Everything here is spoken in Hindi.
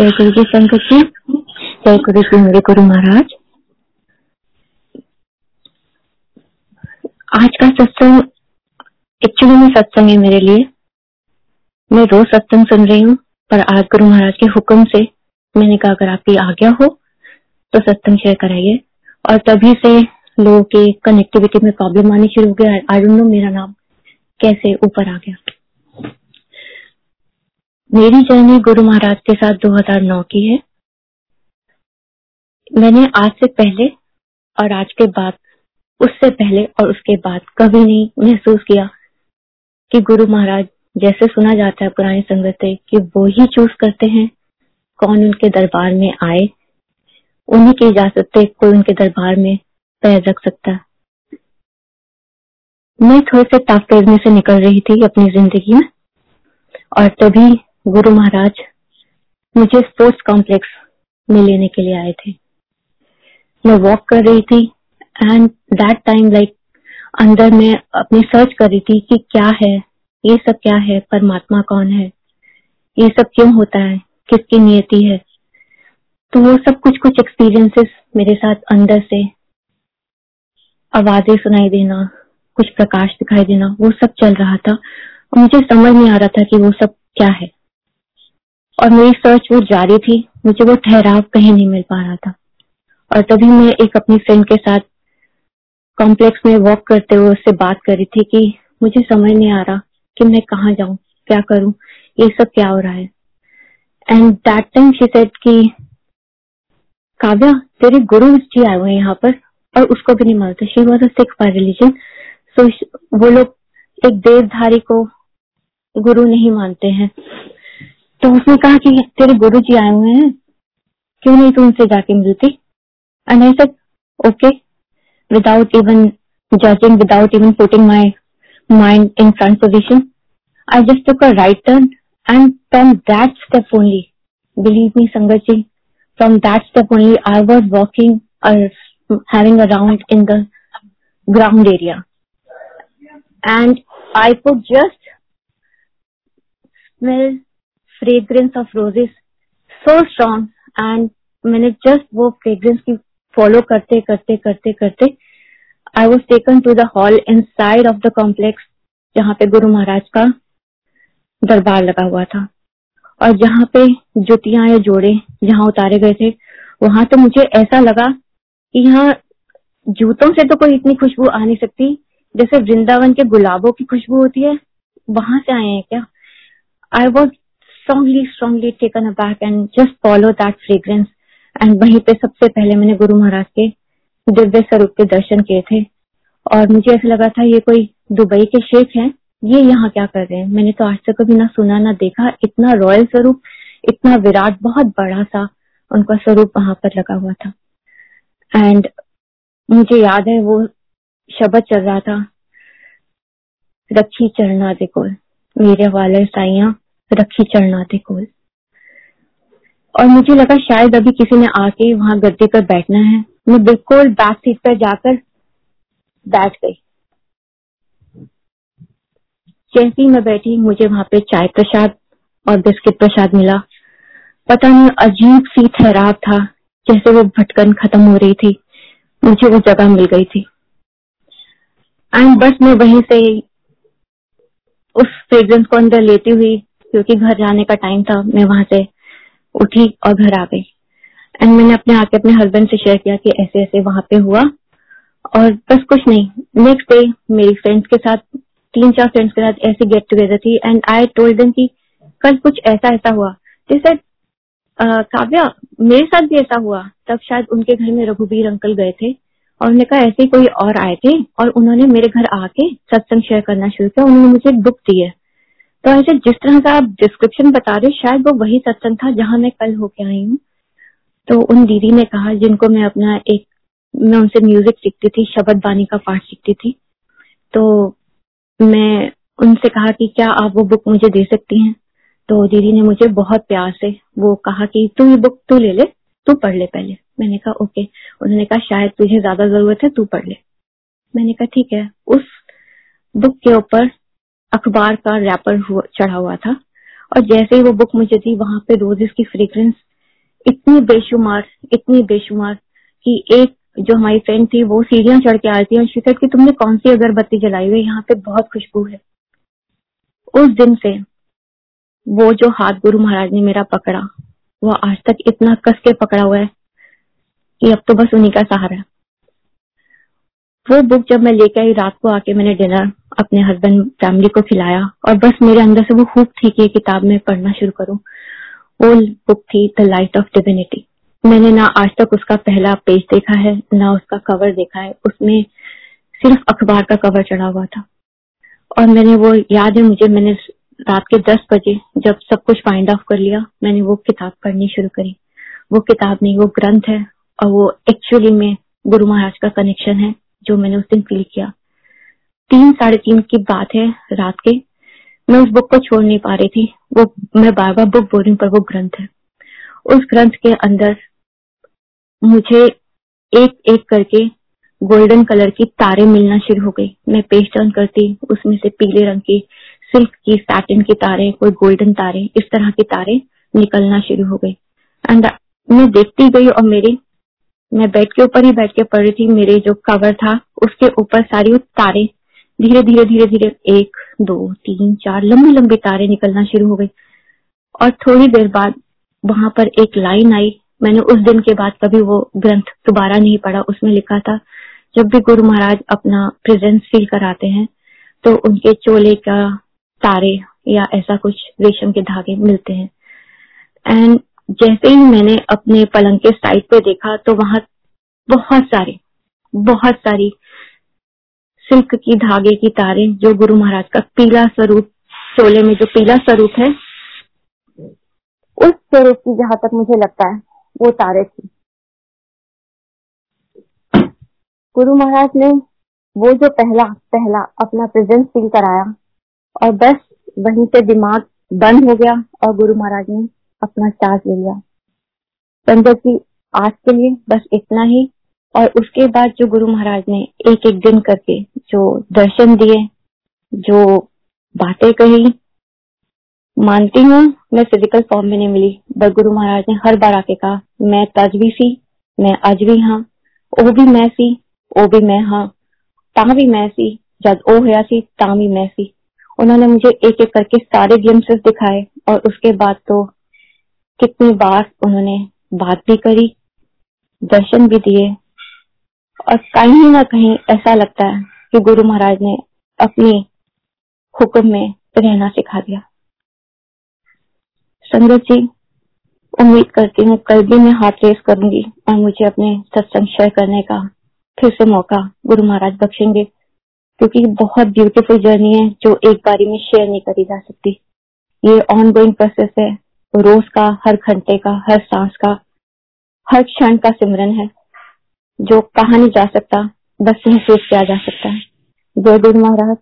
जय गुरु जी संगत जी जय गुरु जी, मेरे गुरु महाराज। आज का सत्संग एक्चुअली में सत्संग है मेरे लिए। मैं रोज सत्संग सुन रही हूँ, पर आज गुरु महाराज के हुक्म से मैंने कहा, अगर आपकी आज्ञा हो तो सत्संग शेयर कराइए। और तभी से लोगों के कनेक्टिविटी में प्रॉब्लम आनी शुरू हो गया। आई डोंट नो मेरा नाम कैसे ऊपर आ गया। मेरी जर्नी गुरु महाराज के साथ 2009 की है। मैंने आज से पहले और आज के बाद, उससे पहले और उसके बाद कभी नहीं महसूस किया कि गुरु महाराज जैसे सुना जाता है पुरानी संगत कि वो ही चूज़ करते हैं कौन उनके दरबार में आए। उन्हीं की इजाज़त से कोई उनके दरबार में पैर रख सकता। मैं थोड़े से ताकत में से निकल रही थी अपनी ज़िंदगी में और तभी गुरु महाराज मुझे स्पोर्ट्स कॉम्प्लेक्स में लेने के लिए आए थे। मैं वॉक कर रही थी एंड दैट टाइम लाइक अंदर में अपनी सर्च कर रही थी कि क्या है, ये सब क्या है, परमात्मा कौन है, ये सब क्यों होता है, किसकी नियति है। तो वो सब कुछ कुछ एक्सपीरियंसेस मेरे साथ अंदर से आवाज़ें सुनाई देना, कुछ प्रकाश दिखाई देना, वो सब चल रहा था। और मुझे समझ नहीं आ रहा था कि वो सब क्या है। और मेरी सर्च वो जारी थी, मुझे वो ठहराव कहीं नहीं मिल पा रहा था। और तभी मैं एक अपनी फ्रेंड के साथ कॉम्प्लेक्स में वॉक करते हुए उससे बात कर रही थी कि मुझे समझ नहीं आ रहा कि मैं कहा जाऊँ, क्या करूँ, ये सब क्या हो रहा है। And that time she said कि, काव्या, तेरे गुरु जी आए हुए यहाँ पर, और उसको भी नहीं मानते she was a Sikh religion so वो लोग एक देवधारी को गुरु नहीं मानते हैं। तो उसने कहा कि तेरे गुरु जी आए हुए हैं। क्यों नहीं तू उनसे जाके मिलती? अन okay without even judging without even putting my mind in front I just took right turn and from that step only believe me Sangat ji from that step only I was walking having around in the ground area and I could just smell fragrance of roses so strong and मैंने जस्ट वो फ्रेग्रेंस की फॉलो करते करते करते करते I was taken to the hall inside of the complex जहाँ पे गुरु महाराज का दरबार लगा हुआ था। और जहाँ पे जुतियाँ या जोड़े जहाँ उतारे गए थे, वहाँ तो मुझे ऐसा लगा कि यहाँ जूतों से तो कोई इतनी खुशबू आ नहीं सकती, जैसे वृंदावन के गुलाबों की खुशबू होती है, वहाँ से आए हैं क्या? I was strongly strongly taken aback and just follow that fragrance and वहीं पे सबसे पहले मैंने गुरु महाराज के दिव्य स्वरूप के दर्शन किए थे। और मुझे ऐसा लगा था, ये कोई दुबई के शेख हैं, ये यहाँ क्या कर रहे हैं? मैंने तो आज तक कभी ना सुना, ना देखा। इतना रॉयल स्वरूप, इतना विराट, बहुत बड़ा सा उनका स्वरूप वहाँ पर लगा हुआ था। एंड मुझे याद है, वो शब्द चल रहा था, रखी चढ़ना दे कोल, मेरे वाले साइया रखी चढ़ना दे कोल। और मुझे लगा शायद अभी किसी ने आके वहाँ गद्दे पर बैठना है। मैं बिल्कुल बैक सीट पर जाकर बैठ गई। जैसी मैं बैठी, मुझे वहाँ पे चाय प्रसाद और बिस्किट प्रसाद मिला। पता नहीं, अजीब सी ठहराव था, जैसे वो भटकन खत्म हो रही थी। मुझे वो जगह मिल गई थी। एंड बस मैं वहीं से उस फ्रेग्रेंस को अंदर लेती हुई क्योंकि घर जाने का टाइम था, मैं वहाँ से उठी और घर आ गई। एंड मैंने अपने आके अपने हस्बैंड से शेयर किया कि ऐसे ऐसे वहाँ पे हुआ। और बस कुछ नहीं। नेक्स्ट डे मेरी फ्रेंड्स के साथ, तीन, चार फ्रेंड्स के साथ ऐसी गेट टुगेदर थी। एंड आई टोल्ड देम कि कल कुछ ऐसा ऐसा हुआ। जैसे काव्या, मेरे साथ भी ऐसा हुआ। तब शायद उनके घर में रघुबीर अंकल गए थे। और उन्होंने कहा, ऐसे कोई और आए थे और उन्होंने मेरे घर आके सत्संग शेयर करना शुरू किया। उन्होंने मुझे बुक दी है। तो ऐसे जिस तरह का आप डिस्क्रिप्शन बता रहे शायद वो वही सत्संग था जहाँ मैं कल होके आई हूँ। तो उन दीदी ने कहा, जिनको मैं अपना एक, मैं उनसे म्यूज़िक सीखती थी, शब्द बानी का पाठ सीखती थी। तो मैं उनसे कहा कि क्या आप वो बुक मुझे दे सकती हैं? तो दीदी ने मुझे बहुत प्यार से वो कहा कि, तू ये बुक तू ले ले, तू पढ़ ले पहले। मैंने कहा, ओके। उन्होंने कहा, शायद तुझे ज़्यादा ज़रूरत है, तू पढ़ ले। मैंने कहा, ठीक है। उस बुक के ऊपर अखबार का रैपर चढ़ा हुआ था। और जैसे ही वो बुक मुझे दी, वहाँ पे रोजेस की फ्रेग्रेंस इतनी बेशुमार इतनी बेशुमार कि एक जो हमारी फ्रेंड थी, वो सीढ़ियाँ चढ़ के आई थी और शिकट की तुमने कौन सी अगरबत्ती जलाई हुई? यहाँ पे बहुत खुशबू है। उस दिन से वो जो हाथ गुरु महाराज ने मेरा पकड़ा, वो आज तक इतना कस के पकड़ा हुआ है कि अब तो बस उन्हीं का सहारा है। वो बुक जब मैं लेके आई, रात को आके मैंने डिनर अपने हस्बैंड फैमिली को खिलाया और बस मेरे अंदर से वो हुक थी कि किताब में पढ़ना शुरू करूँ। वो बुक थी द लाइट ऑफ़ डिविनिटी मैंने ना आज तक उसका पहला पेज देखा है, ना उसका कवर देखा है। उसमें सिर्फ़ अखबार का कवर चढ़ा हुआ था। और मैंने वो, याद है मुझे, मैंने रात के दस बजे जब सब कुछ फाइंड ऑफ़ कर लिया, मैंने वो किताब पढ़नी शुरू करी। वो किताब नहीं, वो ग्रंथ है और वो एक्चुअली में गुरु महाराज का कनेक्शन है। जो मैंने उस दिन फील किया। तीन साढ़े तीन की बात है रात के। मैं उस बुक को छोड़ नहीं पा रही थी। वो, मैं बार बार बुक बोल रही पर वो ग्रंथ है। उस ग्रंथ के अंदर मुझे एक एक करके गोल्डन कलर की तारे मिलना शुरू हो गई। मैं पेज टर्न करती, उसमें से पीले रंग की सिल्क की सैटिन की तारे, कोई गोल्डन तारे, इस तरह की तारे निकलना शुरू हो गई। एंड मैं देखती गई और मेरी मैं बेड के ऊपर ही बैठ के पढ़ रही थी, मेरे जो कवर था, उसके ऊपर सारी तारे, धीरे धीरे धीरे धीरे, एक, दो, तीन, चार, लंबी लंबी तारे निकलना शुरू हो गई। और थोड़ी देर बाद वहाँ पर एक लाइन आई। मैंने उस दिन के बाद कभी वो ग्रंथ दोबारा नहीं पढ़ा। उसमें लिखा था, जब भी गुरु महाराज अपना प्रेजेंस फील कराते हैं तो उनके चोले का तारे या ऐसा कुछ रेशम के धागे मिलते हैं। एंड जैसे ही मैंने अपने पलंग के साइड पे देखा तो वहाँ बहुत सारे, बहुत सारी सिल्क की, धागे की तारे जो गुरु महाराज का पीला स्वरूप, चोले में जो पीला स्वरूप है, उस स्वरूप की जहाँ तक मुझे लगता है, वो तारे थी। गुरु महाराज ने वो जो पहला पहला अपना प्रेजेंस फील कराया, और बस वहीं से दिमाग बंद हो गया, और गुरु महाराज ने अपना चार्ज ले लिया संजय जी आज के लिए बस इतना ही और उसके बाद जो गुरु महाराज ने एक एक दिन करके जो दर्शन दिए जो बातें कही मानती हूँ मैं फिजिकल फॉर्म में नहीं मिली बट गुरु महाराज ने हर बार आके कहा मैं तज भी सी मैं अज भी हाँ ਉਹ भी मैं सी ਉਹ भी मैं हाँ ता भी मैं सी जब ओ होया सी ता भी मैं सी उन्होंने मुझे एक एक करके सारे ग्लिम्सेस दिखाए और उसके बाद तो कितनी बार उन्होंने बात भी करी, दर्शन भी दिए। और कहीं ना कहीं ऐसा लगता है कि गुरु महाराज ने अपनी हुक्म में रहना सिखा दिया। संगत जी, उम्मीद करती हूँ कल भी मैं हाथ रेस करूँगी और मुझे अपने सत्संग शेयर करने का फिर से मौका गुरु महाराज बख्शेंगे, क्योंकि बहुत ब्यूटीफुल जर्नी है जो एक बारी में शेयर नहीं करी जा सकती। ये ऑन गोइंग प्रोसेस है। रोज का, हर घंटे का, हर सांस का, हर क्षण का सिमरन है, जो कहा नहीं जा सकता, बस महसूस किया जा सकता है। जय गुरु महाराज।